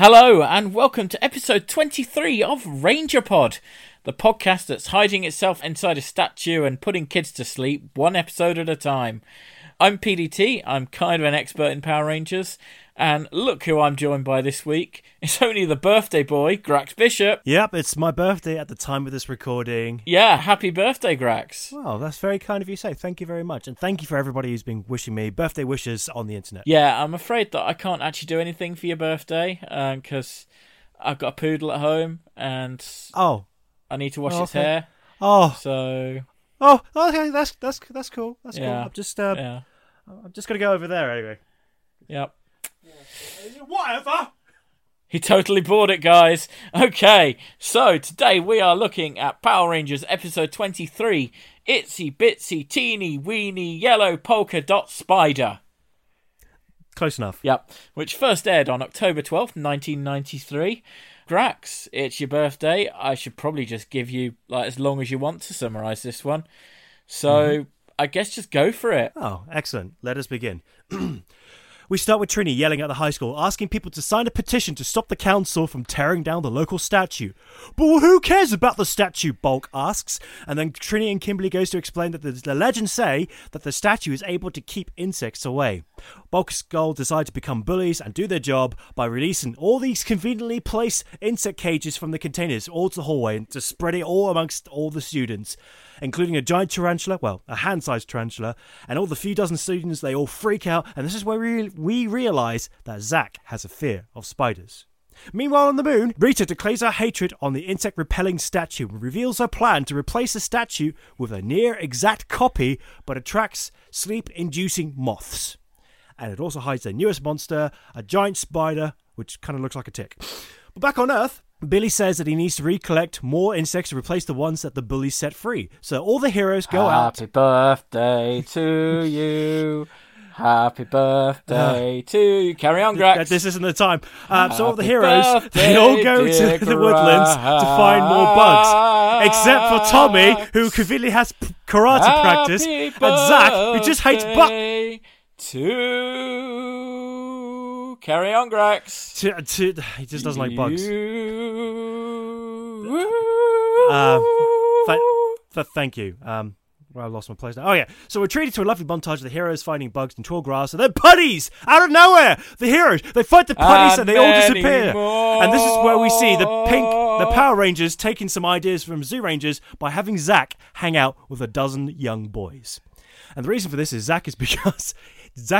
Hello, and welcome to episode 23 of Ranger Pod, the podcast that's hiding itself inside a statue and putting kids to sleep one episode at a time. I'm PDT, I'm kind of an expert in Power Rangers, and look who I'm joined by this week. It's only the birthday boy, Grax Bishop. Yep, it's my birthday at the time of this recording. Yeah, happy birthday, Grax. Well, that's very kind of you to say. Thank you very much. And thank you for everybody who's been wishing me birthday wishes on the internet. Yeah, I'm afraid that I can't actually do anything for your birthday because I've got a poodle at home and Oh. I need to wash Oh, its okay. hair. Oh. So, Oh, okay, that's that's that's cool. That's cool. I'm just uh, yeah. I'm just gonna go over there anyway. Yep. Whatever. He totally bought it, guys. Okay, so today we are looking at Power Rangers episode 23 Itsy Bitsy Teeny Weeny Yellow Polka Dot Spider. Close enough. Yep, which first aired on October 12th, 1993. Grax, it's your birthday. I should probably just give you like as long as you want to summarize this one. So, mm-hmm. I guess just go for it. Oh, excellent. Let us begin. We start with Trini yelling at the high school, asking people to sign a petition to stop the council from tearing down the local statue. But who cares about the statue? Bulk asks. And then Trini and Kimberly goes to explain that the, the legends say that the statue is able to keep insects away. Bulk and Skull decide to become bullies and do their job by releasing all these conveniently placed insect cages from the containers all to the hallway and to spread it all amongst all the students including a giant tarantula, well, a hand sized tarantula, and all the few dozen students, they all freak out, and this is where we, we realize that Zack has a fear of spiders. Meanwhile, on the moon, Rita declares her hatred on the insect repelling statue and reveals her plan to replace the statue with a near exact copy but attracts sleep inducing moths. And it also hides their newest monster, a giant spider, which kind of looks like a tick. But back on Earth, Billy says that he needs to recollect more insects to replace the ones that the bullies set free. So all the heroes go out. Happy birthday to you. Happy birthday to you. Carry on, Grax. That this isn't the time. Um, so all the heroes, they all go to the woodlands to find more bugs. Except for Tommy, who conveniently has karate practice, and Zack, who just hates bugs. birthday To carry on, Grax. To, to, he just doesn't like bugs. You. Th- th- thank you. Um, well, I lost my place now. Oh yeah. So we're treated to a lovely montage of the heroes fighting bugs in tall grass, and then putties out of nowhere. The heroes they fight the putties, and, And they all disappear. And this is where we see the pink, the. Power Rangers taking some ideas from Zyurangers by having Zack hang out with a dozen young boys. And the reason for this is Zack is because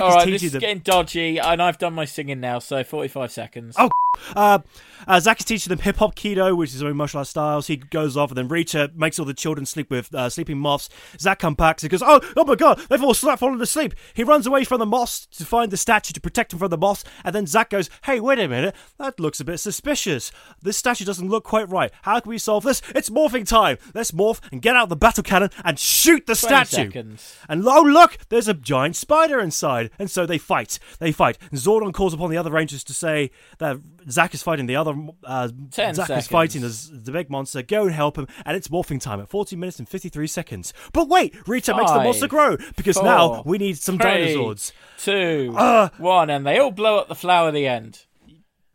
All is right, this is them. getting dodgy, and I've done my singing now, so 45 seconds. Oh, Uh, uh, Zack is teaching them hip hop kido, which is own martial arts styles. He goes off, and then Rita makes all the children sleep with uh, sleeping moths. Zack comes back and goes, "Oh, oh my god, they've all slept, fallen asleep." He runs away from the moths to find the statue to protect him from the moths, and then Zack goes, "Hey, wait a minute, that looks a bit suspicious. This statue doesn't look quite right. How can we solve this? It's morphing time. Let's morph and get out the battle cannon and shoot the statue." seconds. And oh look, there's a giant spider inside. And so they fight. They fight. Zordon calls upon the other Rangers to say that Zack is fighting the other. Uh, 10 Zack seconds. is fighting the, the big monster. Go and help him. And it's morphing time at 40 minutes and 53 seconds. But wait, Rita makes the monster grow because four, now we need some three, dinosaurs. Two, Uh. one, and they all blow up the flower at the end.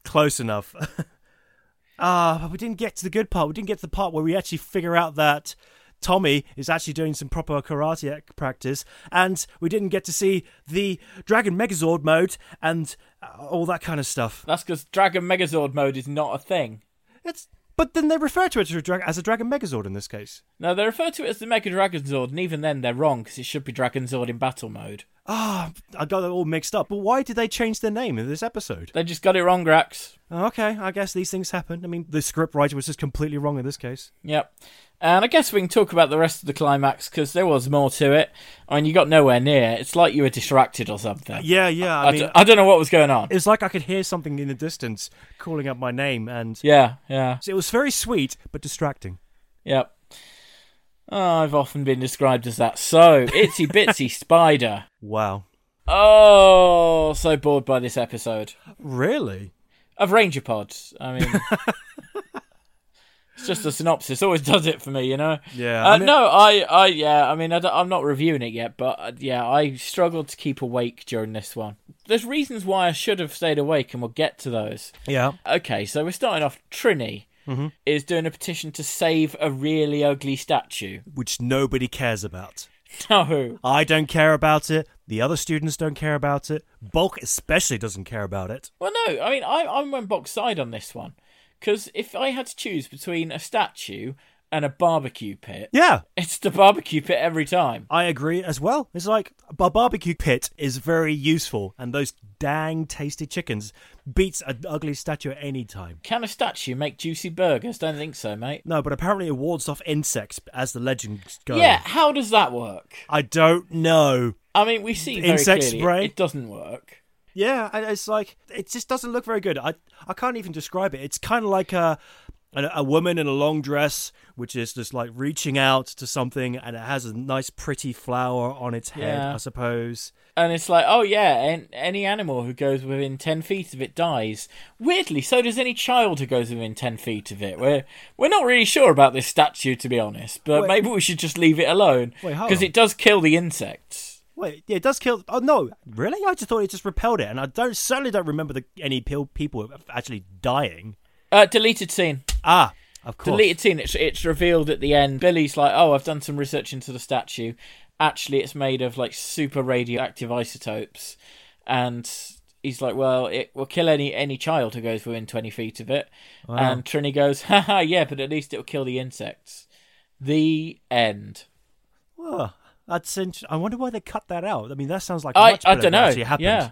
Close enough. Ah, but we didn't get to the good part. We didn't get to the part where we actually figure out that Tommy is actually doing some proper karate practice, and we didn't get to see the Dragon Megazord mode and uh, all that kind of stuff. That's because Dragon Megazord mode is not a thing. It's but then they refer to it as a, dra- as a Dragon Megazord in this case. No, they refer to it as the Mega Dragon Zord, and even then they're wrong because it should be Dragon Zord in battle mode. Ah, I got it all mixed up. But why did they change their name in this episode? They just got it wrong, Grax. Okay, I guess these things happen. I mean, the script writer was just completely wrong in this case. Yep. And I guess we can talk about the rest of the climax because there was more to it. I mean, you got nowhere near. It's like you were distracted or something. Yeah, yeah. I, I, mean, d- I don't know what was going on. it's like I could hear something in the distance calling up my name, and Yeah, yeah, So it was very sweet but distracting. yep. Oh, I've often been described as that. So, itsy bitsy spider. Wow. Oh, so bored by this episode Really? of Ranger Pods. I mean, it's just a synopsis. Always does it for me, you know. Yeah. Uh, I mean- no, I, I, yeah. I mean, I am not reviewing it yet, but uh, yeah, I struggled to keep awake during this one. there's reasons why I should have stayed awake, and we'll get to those. Yeah. Okay, so we're starting off. Trini Mm-hmm. is doing a petition to save a really ugly statue. Which nobody cares about. No, I don't care about it. The other students don't care about it. Bulk especially doesn't care about it. well, no. I mean, I, I'm on Bulk's side on this one because if I had to choose between a statue and a barbecue pit, Yeah, it's the barbecue pit every time. I agree as well. It's like a barbecue pit is very useful, and those dang tasty chickens beats an ugly statue at any time. Can a statue make juicy burgers? Don't think so, mate. No, but apparently it wards off insects, as the legends go. Yeah, how does that work? I don't know. I mean, we see Insect clearly spray? it doesn't work. Yeah, and it's like it just doesn't look very good. I I can't even describe it. It's kind of like a, a a woman in a long dress, which is just like reaching out to something, and it has a nice, pretty flower on its head. Yeah. I suppose. And it's like, oh yeah, and any animal who goes within ten feet of it dies. Weirdly, so does any child who goes within ten feet of it. We're we're not really sure about this statue, to be honest, but Wait. maybe we should just leave it alone because it does kill the insects. Wait, yeah, it does kill. Oh no, really? I just thought it just repelled it, and I don't certainly don't remember the, any people actually dying. Uh, deleted scene. Ah, of course. Deleted scene. It's it's revealed at the end. Billy's like, oh, I've done some research into the statue. Actually, it's made of like super radioactive isotopes, and he's like, well, it will kill any any child who goes within twenty feet of it. And Trini goes, haha, yeah, but at least it'll kill the insects. The end. That's int- I wonder why they cut that out. I mean, that sounds like I much I better don't know. Actually happened. Yeah.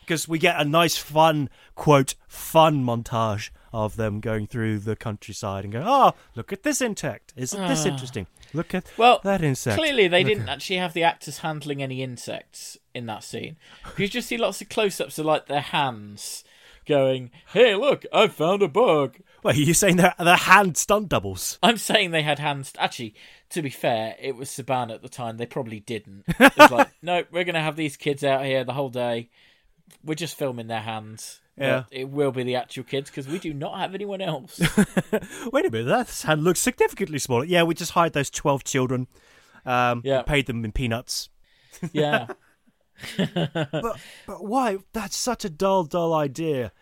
because we get a nice, fun quote, fun montage of them going through the countryside and going, "Oh, look at this insect! Isn't this interesting? Look at Ah. Well, that insect." Clearly, they Look didn't actually have the actors handling any insects in that scene. You just see lots of close-ups of like their hands going, "Hey, look, I found a bug." Wait, are you saying they're, they're hand stunt doubles? I'm saying they had hands. Actually, to be fair, it was Saban at the time. They probably didn't. It's like, no, we're going to have these kids out here the whole day. We're just filming their hands. Yeah. But it will be the actual kids because we do not have anyone else. Wait a minute, that hand looks significantly smaller. Yeah, we just hired those twelve children. Um, Yeah. paid them in peanuts. yeah. but but why? That's such a dull, dull idea.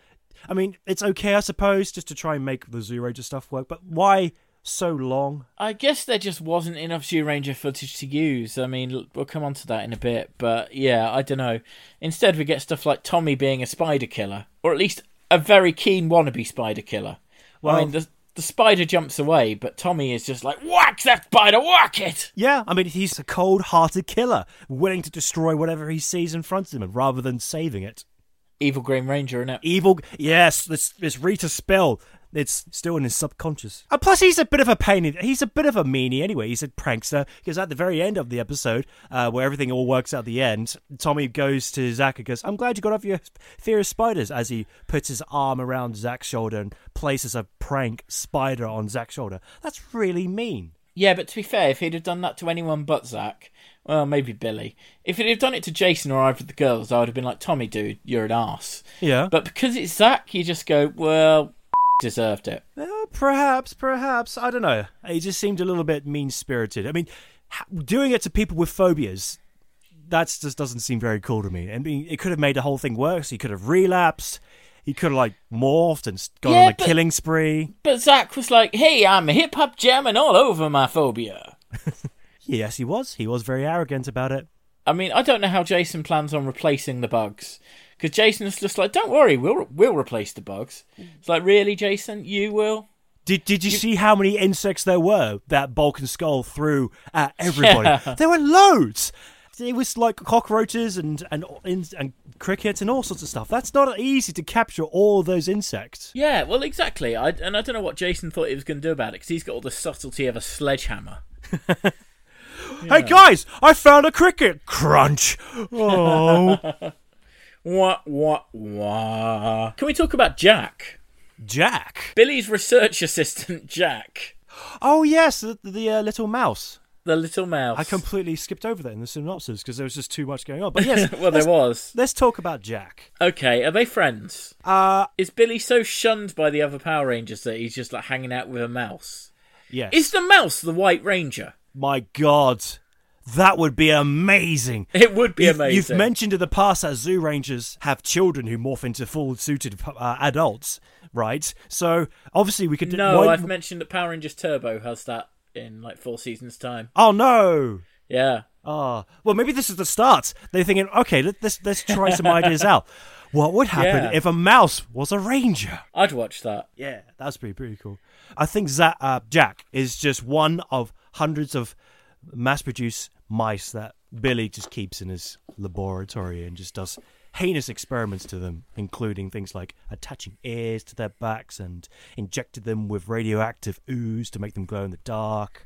I mean, it's okay, I suppose, just to try and make the Zyuranger stuff work. But why so long? I guess there just wasn't enough Zyuranger footage to use. I mean, we'll come on to that in a bit, but yeah, I don't know. Instead, we get stuff like Tommy being a spider killer, or at least a very keen wannabe spider killer. Well- I mean, the the spider jumps away, but Tommy is just like, "Whack that spider, whack it!" Yeah, I mean, he's a cold-hearted killer, willing to destroy whatever he sees in front of him, rather than saving it. Evil Green Ranger, innit? Evil, yes, this this Rita spell. It's still in his subconscious. And plus, he's a bit of a pain. in- He's a bit of a meanie anyway. He's a prankster because at the very end of the episode, uh, where everything all works out at the end, Tommy goes to Zach and goes, "I'm glad you got over your fear of spiders." As he puts his arm around Zach's shoulder and places a prank spider on Zach's shoulder. That's really mean. Yeah, but to be fair, if he'd have done that to anyone but Zach, well, maybe Billy. If he'd have done it to Jason or either of the girls, I would have been like, "Tommy, dude, you're an ass." Yeah, But because it's Zach, you just go, "Well, deserved it." Uh, perhaps, perhaps. I don't know. He just seemed a little bit mean spirited. I mean, doing it to people with phobias, that just doesn't seem very cool to me. I mean, it could have made the whole thing worse. He could have relapsed. He could have, like, morphed and gone Yeah, on a but- killing spree. But Zach was like, "Hey, I'm a hip hop jamming all over my phobia." Yes, he was. He was very arrogant about it. I mean, I don't know how Jason plans on replacing the bugs. Because Jason's just like, don't worry, we'll we'll replace the bugs. It's like, really, Jason, you will? Did Did you, see how many insects there were that Bulk and Skull threw at everybody? Yeah. There were loads. It was like cockroaches and and and crickets and all sorts of stuff. That's not easy to capture all those insects. Yeah, well, exactly. I, and I don't know what Jason thought he was going to do about it because he's got all the subtlety of a sledgehammer. Hey guys, I found a cricket. Crunch. Oh, Wah wah wah. Can we talk about Jack? Jack. Billy's research assistant, Jack, Oh yes, the, the uh, little mouse. the little mouse. I completely skipped over that in the synopsis because there was just too much going on. But yes, well, there was. let's talk about Jack. Okay, are they friends? Uh Is Billy so shunned by the other Power Rangers that he's just like hanging out with a mouse? yes. Is the mouse the White Ranger? My God, That would be amazing. It would be You've, amazing. you've mentioned in the past that Zyurangers have children who morph into full suited uh, adults, right? So obviously we could. no, why- I've mentioned that Power Rangers Turbo has that in like four seasons' time. Oh no! Yeah. Ah, well, maybe this is the start. They're thinking, okay, let, let's let's try some ideas out. What would happen Yeah. if a mouse was a ranger? I'd watch that. Yeah, that's pretty pretty cool. I think Za- uh, Jack is just one of hundreds of mass-produced mice that Billy just keeps in his laboratory and just does heinous experiments to them, including things like attaching ears to their backs and injected them with radioactive ooze to make them glow in the dark.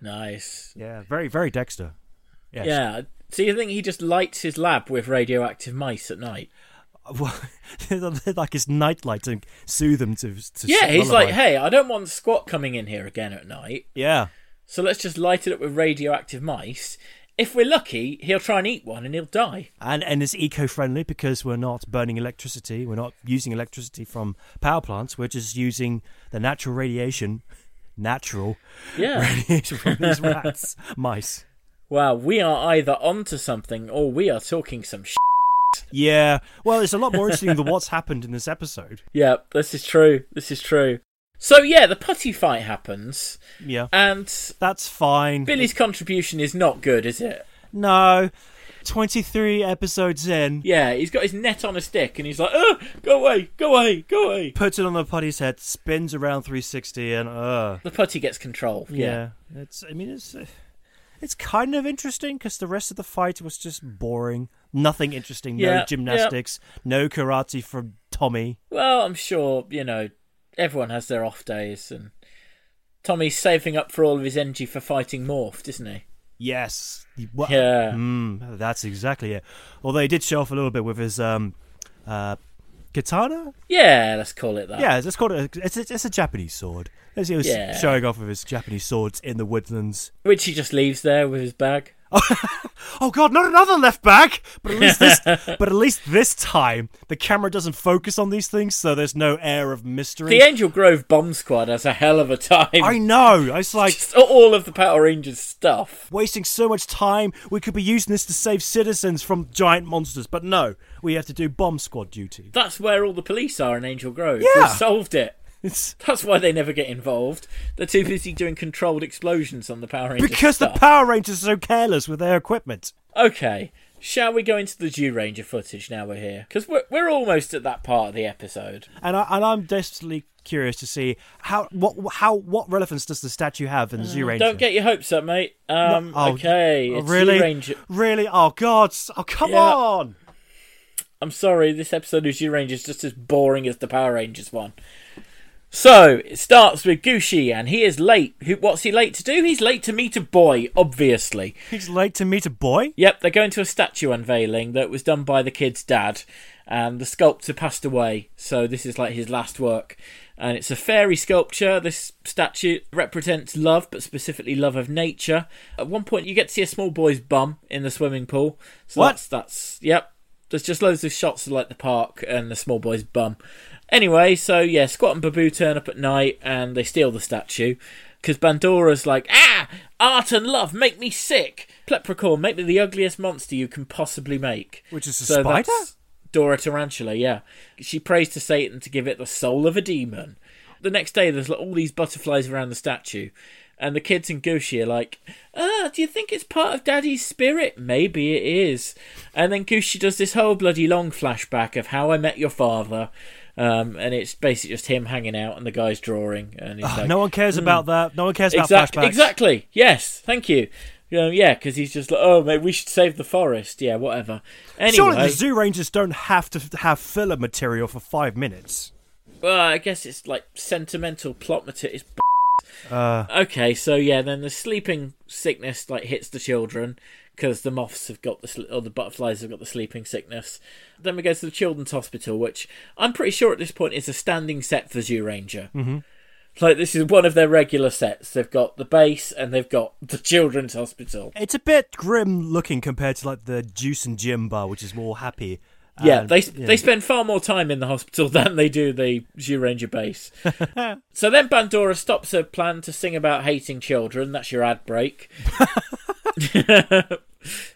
Nice. Yeah, very very Dexter. Yes. Yeah. So you think he just lights his lab with radioactive mice at night? Well, like his nightlight to soothe them to. to Yeah, he's lullaby. like, hey, I don't want Squat coming in here again at night, yeah. So let's just light it up with radioactive mice. If we're lucky, he'll try and eat one and he'll die. And and it's eco-friendly because we're not burning electricity. We're not using electricity from power plants. We're just using the natural radiation, natural Yeah. radiation from these rats, mice. wow, we are either onto something or we are talking some sh. Yeah. Well, it's a lot more interesting than what's happened in this episode. Yeah, this is true. This is true. So yeah, the putty fight happens, Yeah. and That's fine. Billy's contribution is not good, is it? No. 23 episodes in. Yeah, he's got his net on a stick, and he's like, "Oh, go away, go away, go away." Puts it on the putty's head, spins around 360, and uh. The putty gets control. Yeah. Yeah, it's. I mean, it's. Uh, it's kind of interesting because the rest of the fight was just boring. Nothing interesting. Yeah, no gymnastics. No karate from Tommy. Well, I'm sure you know everyone has their off days, and Tommy's saving up for all of his energy for fighting Morphed, isn't he? Yes. What? Yeah. Mm, that's exactly it. Although he did show off a little bit with his um, uh, katana. Yeah, let's call it that. Yeah, it's called. A, it's a, it's a Japanese sword. As he was Yeah. showing off with his Japanese swords in the woodlands. Which he just leaves there with his bag. Oh God, not another left back! But at least this, but at least this time the camera doesn't focus on these things, so there's no air of mystery. The Angel Grove Bomb Squad has a hell of a time. I know. It's like Just all of the Power Rangers stuff. wasting so much time. We could be using this to save citizens from giant monsters, but no, we have to do bomb squad duty. That's where all the police are in Angel Grove. Yeah. We've solved it. It's That's why they never get involved. They're too busy doing controlled explosions on the Power Rangers. because the. Power Rangers are so careless with their equipment. Okay, shall we go into the Zyuranger footage now we're here? Because we're, we're almost at that part of the episode. And I and I'm desperately curious to see how what how what relevance does the statue have in the Zyuranger? Uh, Don't get your hopes up, mate. Um, oh, okay, oh, it's really? Zyuranger. Really? Oh God! Oh come Yeah. on! I'm sorry, this episode of Zyuranger is just as boring as the Power Rangers one. So it starts with Gushi, and he is late. Who? What's he late to do? He's late to meet a boy, obviously. He's late to meet a boy. Yep, they're going to a statue unveiling that was done by the kid's dad, and the sculptor passed away, so this is like his last work. And it's a fairy sculpture. This statue represents love, but specifically love of nature. At one point, you get to see a small boy's bum in the swimming pool. So What? that's that's yep. There's just loads of shots of like the park and the small boy's bum. Anyway, so yeah, Squat and Babu turn up at night and they steal the statue. Because Bandora's like, ah, art and love make me sick. Pleprechuan, make me the ugliest monster you can possibly make. Which is a So spider? Dora Tarantula, yeah. She prays to Satan to give it the soul of a demon. The next day, there's like, all these butterflies around the statue. And the kids and Gushi are like, ah, do you think it's part of Daddy's spirit? Maybe it is. And then Gushi does this whole bloody long flashback of how I met your father. Um, and it's basically just him hanging out and the guy's drawing. And he's Oh, like, no one cares about that. No one cares about Exact- flashbacks. Exactly. Yes. Thank you. Um, yeah, because he's just like, oh, maybe we should save the forest. Yeah, whatever. Anyway, Surely the Zyurangers don't have to have filler material for five minutes. well, I guess it's like sentimental plot material. Uh, Okay, so yeah, then the sleeping sickness like hits the children because the moths have got the or the butterflies have got the sleeping sickness. Then we go to the children's hospital, which I'm pretty sure at this point is a standing set for Zyuranger. Mm-hmm. Like this is one of their regular sets. They've got the base and they've got the children's hospital. it's a bit grim looking compared to like the Juice and Jim bar, which is more happy. Yeah, And, they yeah. they spend far more time in the hospital than they do the Zoo Ranger base. so then Bandora stops her plan to sing about hating children. That's your ad break.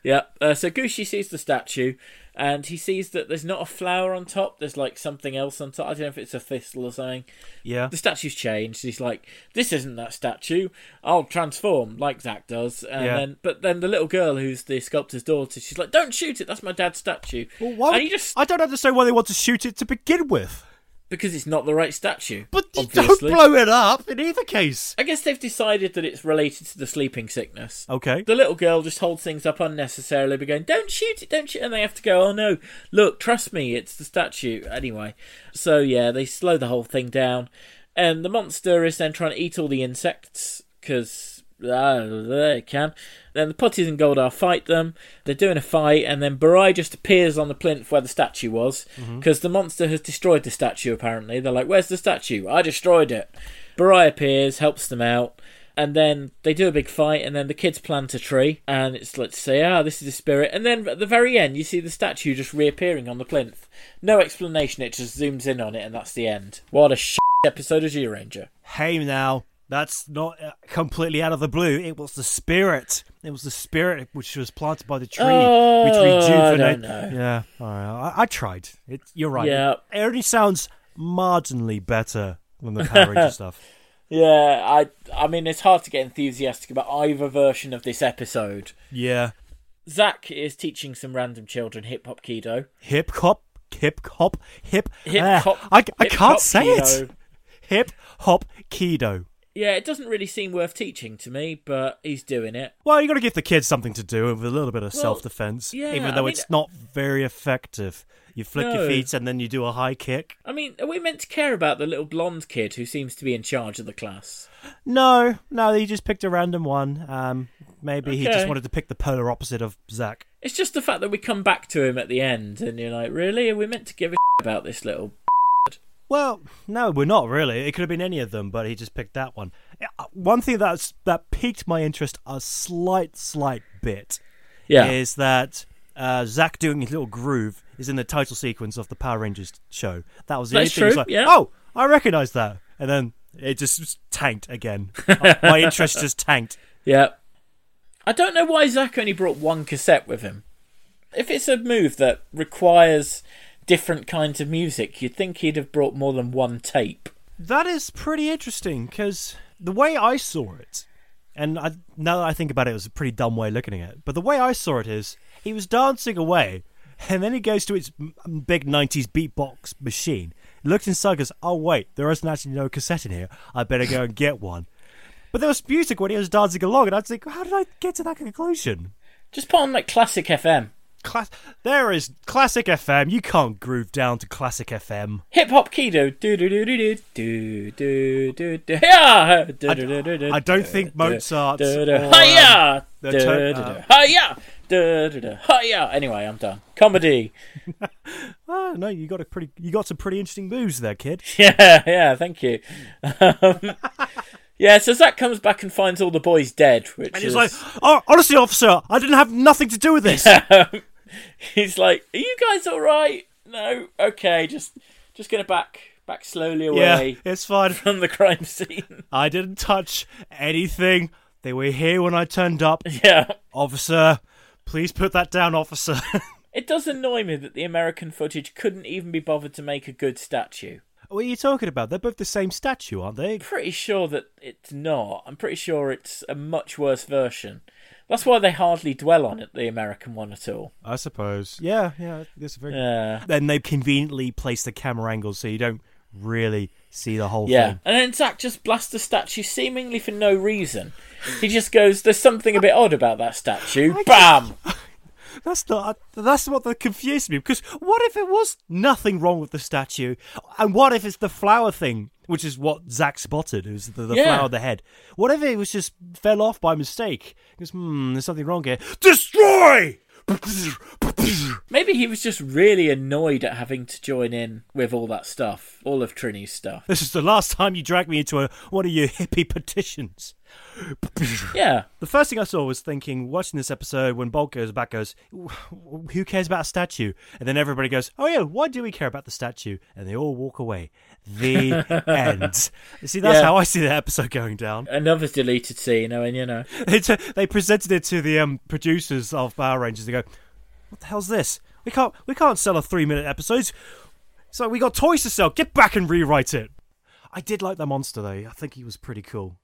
yeah. Uh, so Gucci sees the statue, and he sees that there's not a flower on top. There's like something else on top. I don't know if it's a thistle or something. Yeah. The statue's changed. He's like, "This isn't that statue. I'll transform like Zach does." And Yeah. then, but then the little girl who's the sculptor's daughter, she's like, "Don't shoot it. That's my dad's statue." Well, why and just I don't understand why they want to shoot it to begin with. Because it's not the right statue. But you obviously. don't blow it up in either case. I guess they've decided that it's related to the sleeping sickness. Okay. The little girl just holds things up unnecessarily, by going, "Don't shoot it, don't shoot," and they have to go, "Oh no, look, trust me, it's the statue." Anyway, so yeah, they slow the whole thing down, and the monster is then trying to eat all the insects because uh, they can. Then the putties and Goldar fight them. They're doing a fight, and then Burai just appears on the plinth where the statue was because the monster has destroyed the statue. Apparently, they're like, "Where's the statue? I destroyed it." Burai appears, helps them out and then they do a big fight, and then the kids plant a tree, and it's like to say, ah, this is a spirit. And then at the very end, you see the statue just reappearing on the plinth. No explanation, it just zooms in on it, and that's the end. What a sh episode of Zyuranger. Hey now, that's not uh, completely out of the blue. It was the spirit. It was the spirit which was planted by the tree, Oh, which I rejuvenated. don't know. Yeah, all right. I, I tried. It, you're right. Yeah. It, it only sounds marginally better than the Power Ranger stuff. Yeah, I, I mean, it's hard to get enthusiastic about either version of this episode. Yeah. Zach is teaching some random children hip hop kido. Hip hop, hip hop, hip. Hip hop. I, I can't say kido. it. Hip hop kido. Yeah, it doesn't really seem worth teaching to me, but he's doing it. Well, you got to give the kids something to do with a little bit of Well, self-defense, yeah, even I though mean- it's not very effective. You flick your feet and then you do a high kick. I mean, are we meant to care about the little blonde kid who seems to be in charge of the class? No, no, he just picked a random one. Um, maybe he just wanted to pick the polar opposite of Zach. It's just the fact that we come back to him at the end, and you're like, really? Are we meant to give a about this little? Well, no, we're not really. It could have been any of them, but he just picked that one. Uh, One thing that's that piqued my interest a slight, slight bit Yeah, is that uh, Zach doing his little groove is in the title sequence of the Power Rangers show. That was the That's only thing. True, like, yeah. Oh, I recognise that, and then it just tanked again. My interest just tanked. yeah. I don't know why Zach only brought one cassette with him. If it's a move that requires different kinds of music, you'd think he'd have brought more than one tape. That is pretty interesting because the way I saw it, and I, now that I think about it, it was a pretty dumb way of looking at it. But the way I saw it is he was dancing away, and then he goes to his big 90s beatbox machine, looks inside, goes, Oh, wait, there isn't actually no cassette in here. I better go and get one. But there was music when he was dancing along, and I'd think, How did I get to that conclusion? Just put on like classic FM. Class- there is classic FM. You can't groove down to classic FM. Hip hop kido. I, don't think Mozart. Hiya. Uh, Hiya. Hiya. Anyway, I'm done. Comedy. oh, no, you got a pretty. You got some pretty interesting moves there, kid. Yeah. Yeah. Thank you. Um, yeah, so Zach comes back and finds all the boys dead, which and he's is... like, oh, honestly, officer, I didn't have nothing to do with this. he's like, "Are you guys all right? No. Okay. Just just gonna back back slowly away. yeah, it's fine. from the crime scene. I didn't touch anything. They were here when I turned up. yeah. Officer, please put that down, officer. It does annoy me that the American footage couldn't even be bothered to make a good statue. what are you talking about? They're both the same statue, aren't they? Pretty sure that it's not. I'm pretty sure it's a much worse version. That's why they hardly dwell on it, the American one at all. I suppose. Yeah, yeah, that's very Yeah. Then they conveniently place the camera angles so you don't really see the whole Yeah. thing. And then Zach just blasts the statue seemingly for no reason. He just goes, There's something a bit odd about that statue. Bam! That's not. That's what that confused me. Because what if it was nothing wrong with the statue, and what if it's the flower thing, which is what Zach spotted? It was the, the Yeah. flower of the head. What if it was just fell off by mistake? Because hmm, there's something wrong here. Destroy. Maybe he was just really annoyed at having to join in with all that stuff, all of Trini's stuff. This is the last time you drag me into a, one of your hippie petitions. Yeah. The first thing I saw was thinking, watching this episode, when Bulk goes back, goes, "Who cares about a statue?" And then everybody goes, "Oh yeah, why do we care about the statue?" And they all walk away. The end. See, that's Yeah. how I see the episode going down. Another deleted scene, I mean, you know. A, they presented it to the um, producers of Power Rangers. They go, "What the hell's this? We can't we can't sell a three minute episode. So we got toys to sell. Get back and rewrite it." I did like the monster though. I think he was pretty cool.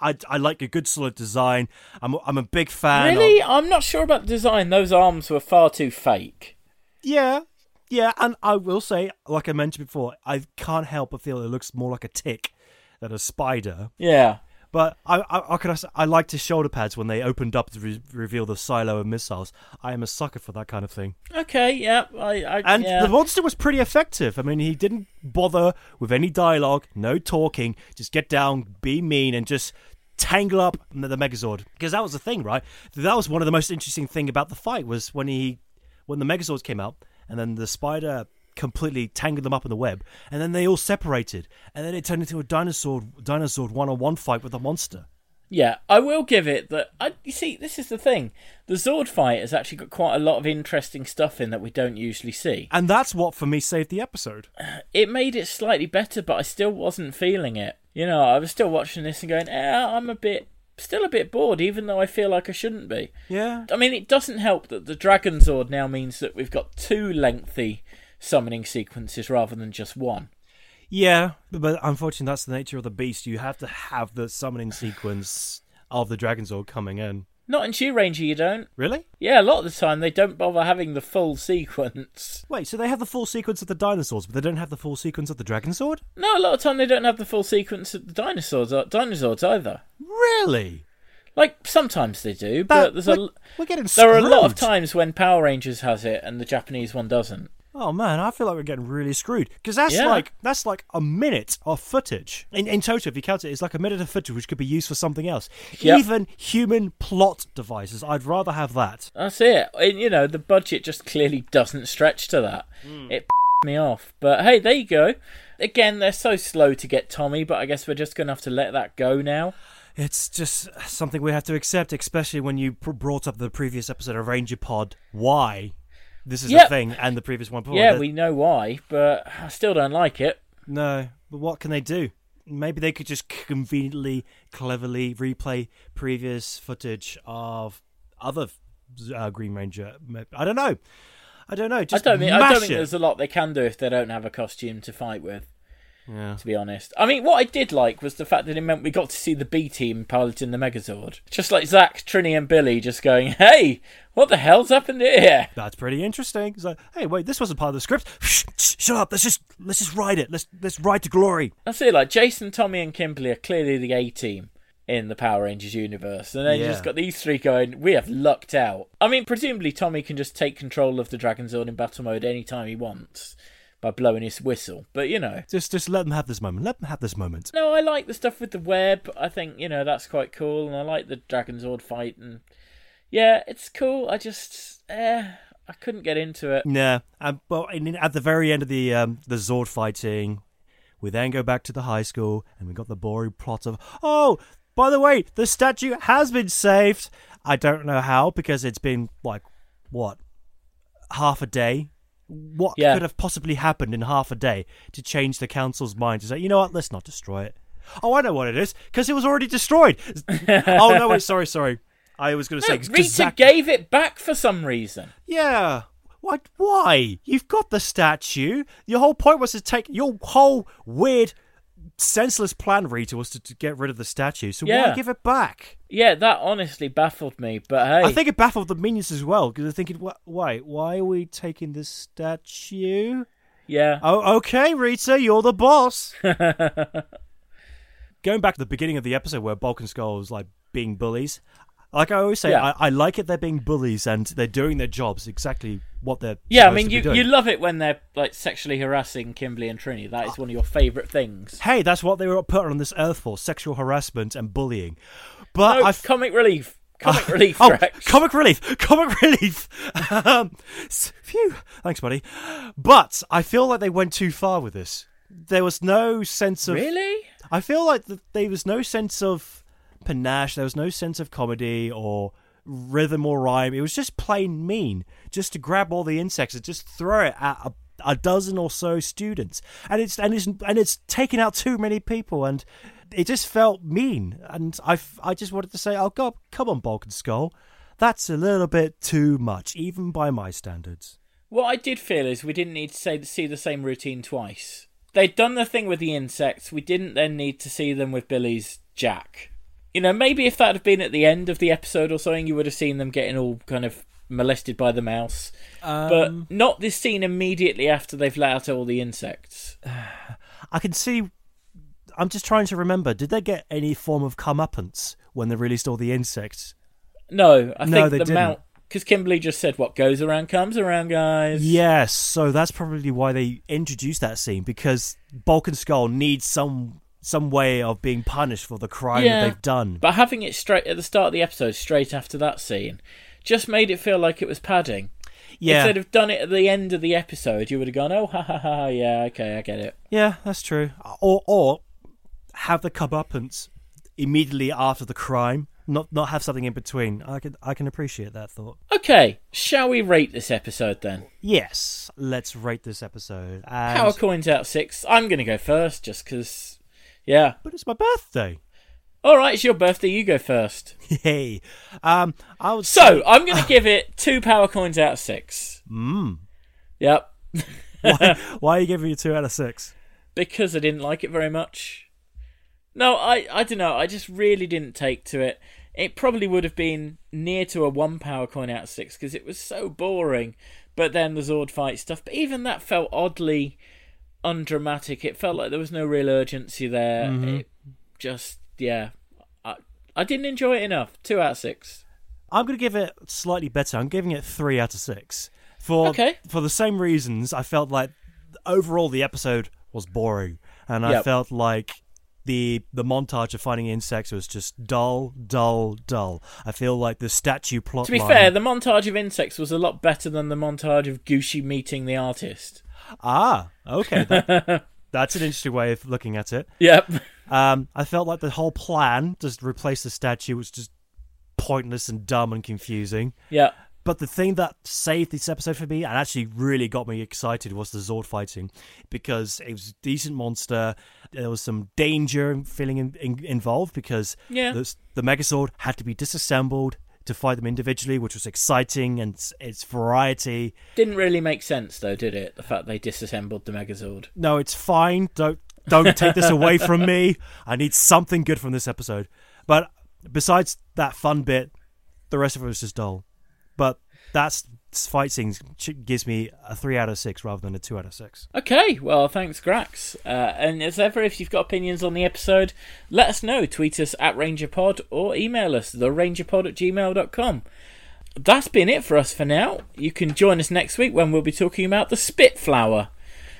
I, I, like a good solid design. I'm a- I'm a big fan. of- Really? I'm not sure about the design. Those arms were far too fake. Yeah, yeah, and I will say, like I mentioned before, I can't help but feel it looks more like a tick than a spider. Yeah. But I, I, I, could, I liked his shoulder pads when they opened up to re- reveal the silo and missiles. I am a sucker for that kind of thing. Okay, yeah. I, I, And yeah. the monster was pretty effective. I mean, he didn't bother with any dialogue, no talking, just get down, be mean, and just tangle up the, the Megazord. Because that was the thing, right? That was one of the most interesting thing about the fight was when he, when the Megazords came out, and then the spider completely tangled them up in the web, and then they all separated, and then it turned into a dinosaur dinosaur one on one fight with a monster. Yeah, I will give it that. I, you see, this is the thing. The Zord fight has actually got quite a lot of interesting stuff in that we don't usually see. And that's what for me saved the episode. It made it slightly better, but I still wasn't feeling it. You know, I was still watching this and going, eh, I'm a bit, still a bit bored, even though I feel like I shouldn't be. Yeah. I mean, it doesn't help that the Dragon Zord now means that we've got two lengthy summoning sequences rather than just one. Yeah, but unfortunately, that's the nature of the beast. You have to have the summoning sequence of the Dragon Zord coming in. Not in Zyuranger, you don't. Really? Yeah, a lot of the time they don't bother having the full sequence. Wait, so they have the full sequence of the dinosaurs, but they don't have the full sequence of the Dragon Zord? No, a lot of time they don't have the full sequence of the dinosaurs, uh, dinosaurs either. Really? Like sometimes they do, but That- there's a we're, we're getting there are a lot of times when Power Rangers has it and the Japanese one doesn't. Oh man, I feel like we're getting really screwed because that's Yeah. like that's like a minute of footage in, in total. If you count it, it's like a minute of footage which could be used for something else. Yep. Even human plot devices, I'd rather have that. That's it. And, you know, the budget just clearly doesn't stretch to that. Hmm. It me off. But hey, there you go. Again, they're so slow to get Tommy, but I guess we're just going to have to let that go now. It's just something we have to accept, especially when you pr- brought up the previous episode of Ranger Pod. Why? This is Yep. the thing, and the previous one before. yeah, that- we know why, but I still don't like it. No, but what can they do? Maybe they could just conveniently, cleverly replay previous footage of other uh, Green Ranger. I don't know. I don't know. I don't, think, I don't think it. there's a lot they can do if they don't have a costume to fight with. Yeah. to be honest. I mean, what I did like was the fact that it meant we got to see the B team piloting the Megazord. Just like Zach, Trini, and Billy just going, hey, what the hell's happened here? That's pretty interesting. It's like, hey, wait, this wasn't part of the script. Shh, shh, shut up. Let's just let's just ride it. Let's let's ride to glory. That's it, like Jason, Tommy, and Kimberly are clearly the A team in the Power Rangers universe. And then you just got these three going, we have lucked out. I mean, presumably Tommy can just take control of the Dragon Zord in battle mode anytime he wants by blowing his whistle. But, you know. Just just let them have this moment. Let them have this moment. No, I like the stuff with the web. I think, you know, that's quite cool. And I like the Dragon Zord fight. And yeah, it's cool. I just, eh, I couldn't get into it. Yeah, and but in, at the very end of the um, the Zord fighting, we then go back to the high school, and we got the boring plot of oh, by the way, the statue has been saved. I don't know how because it's been like what half a day. What Yeah. could have possibly happened in half a day to change the council's mind to say, you know what, let's not destroy it. Oh, I know what it is because it was already destroyed. oh no, wait, sorry, sorry. I was going to say No, 'cause Rita Zack- gave it back for some reason. yeah. What? Why? You've got the statue. Your whole point was to take your whole weird, senseless plan, Rita, was to, to get rid of the statue. So why give it back? Yeah, that honestly baffled me. But hey, I think it baffled the minions as well because they're thinking, "Why? Why are we taking this statue?" yeah, Oh, okay, Rita, you're the boss. Going back to the beginning of the episode where Bulk and Skull was like being bullies. Like I always say, Yeah. I, I like it they're being bullies and they're doing their jobs exactly what they're yeah. I mean, you you love it when they're like sexually harassing Kimberly and Trini. That is one of your favourite things. Hey, that's what they were put on this earth for: sexual harassment and bullying. But No, I comic relief, comic relief, oh, Rex. comic relief, comic relief. um, phew, thanks, buddy. But I feel like they went too far with this. There was no sense of. really? I feel like th- there was no sense of panache. There was no sense of comedy or rhythm or rhyme. It was just plain mean, just to grab all the insects and just throw it at a, a dozen or so students, and it's and it's and it's taken out too many people, and it just felt mean. And I I just wanted to say, oh God, come on, Bulk and Skull, that's a little bit too much, even by my standards. What I did feel is we didn't need to say, see the same routine twice. They'd done the thing with the insects. We didn't then need to see them with Billy's Jack. You know, maybe if that had been at the end of the episode or something, you would have seen them getting all kind of molested by the mouse. Um, but not this scene immediately after they've let out all the insects. I can see. I'm just trying to remember. Did they get any form of comeuppance when they released all the insects? No, I No, think they the mount because Kimberly just said, "What goes around comes around, guys." Yes, so that's probably why they introduced that scene because Bulk and Skull need some some way of being punished for the crime Yeah. that they've done. But having it straight at the start of the episode, straight after that scene, just made it feel like it was padding. Yeah, they'd have done it at the end of the episode, you would have gone, "Oh, ha ha ha, yeah, okay, I get it." yeah, that's true. Or or have the comeuppance immediately after the crime, not not have something in between. I can I can appreciate that thought. Okay, shall we rate this episode then? Yes, let's rate this episode. And, Power coins out six. I'm going to go first, just because. Yeah. but it's my birthday. All right, it's your birthday. You go first. Yay. Um, I would So I'm going to give it two power coins out of six. Mm. Yep. why, why are you giving it two out of six? because I didn't like it very much. No, I I don't know. I just really didn't take to it. It probably would have been near to a one power coin out of six because it was so boring. But then the Zord fight stuff. But even that felt oddly undramatic. It felt like there was no real urgency there. Mm-hmm. It just yeah. I I didn't enjoy it enough. Two out of six. I'm going to give it slightly better. I'm giving it three out of six. For Okay. for the same reasons, I felt like overall the episode was boring, and I felt like the the montage of finding insects was just dull, dull, dull. I feel like the statue plot. To be line- fair, the montage of insects was a lot better than the montage of Gucci meeting the artist. Ah, okay, that- that's an interesting way of looking at it. Yep. Um, I felt like the whole plan just replace the statue was just pointless and dumb and confusing. Yeah. But the thing that saved this episode for me and actually really got me excited was the Zord fighting because it was a decent monster. There was some danger feeling in, in, involved because Yeah. the, the Megazord had to be disassembled to fight them individually, which was exciting and its, variety. Didn't really make sense though, did it? The fact they disassembled the Megazord. No, it's fine. Don't don't take this away from me. I need something good from this episode. But besides that fun bit, the rest of it was just dull. But that's fight scenes gives me a three out of six rather than a two out of six. Okay, well, thanks, Grax. Uh, and as ever, if you've got opinions on the episode, let us know. Tweet us at RangerPod or email us, therangerpod at gmail.com. That's been it for us for now. You can join us next week when we'll be talking about the Spitflower.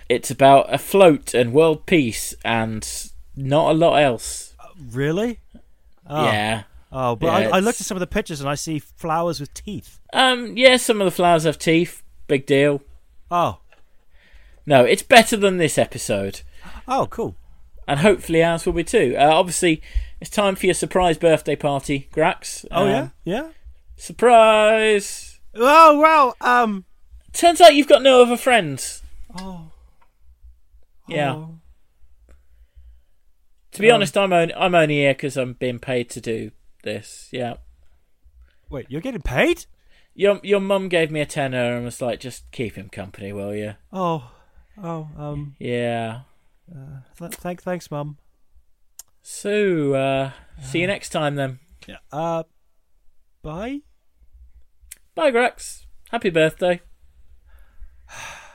It's about a float and world peace and not a lot else. Really? Oh. Yeah. Oh, but Yeah, I, I looked at some of the pictures and I see flowers with teeth. Um, yeah, some of the flowers have teeth. Big deal. Oh, No, it's better than this episode. oh, cool. and hopefully ours will be too. Uh, obviously, it's time for your surprise birthday party, Grax. Oh Um, yeah, yeah. surprise! Oh well, um. Turns out you've got no other friends. Oh. Yeah. Oh. To be honest, I'm only I'm only here because I'm being paid to do this. Yeah. Wait, you're getting paid? Your your mum gave me a tenner and was like, just keep him company, will you? Oh, oh, um. Yeah. Th- thank, thanks, mum. So, uh, see you next time then. Yeah. Uh, bye. Bye, Grax. Happy birthday.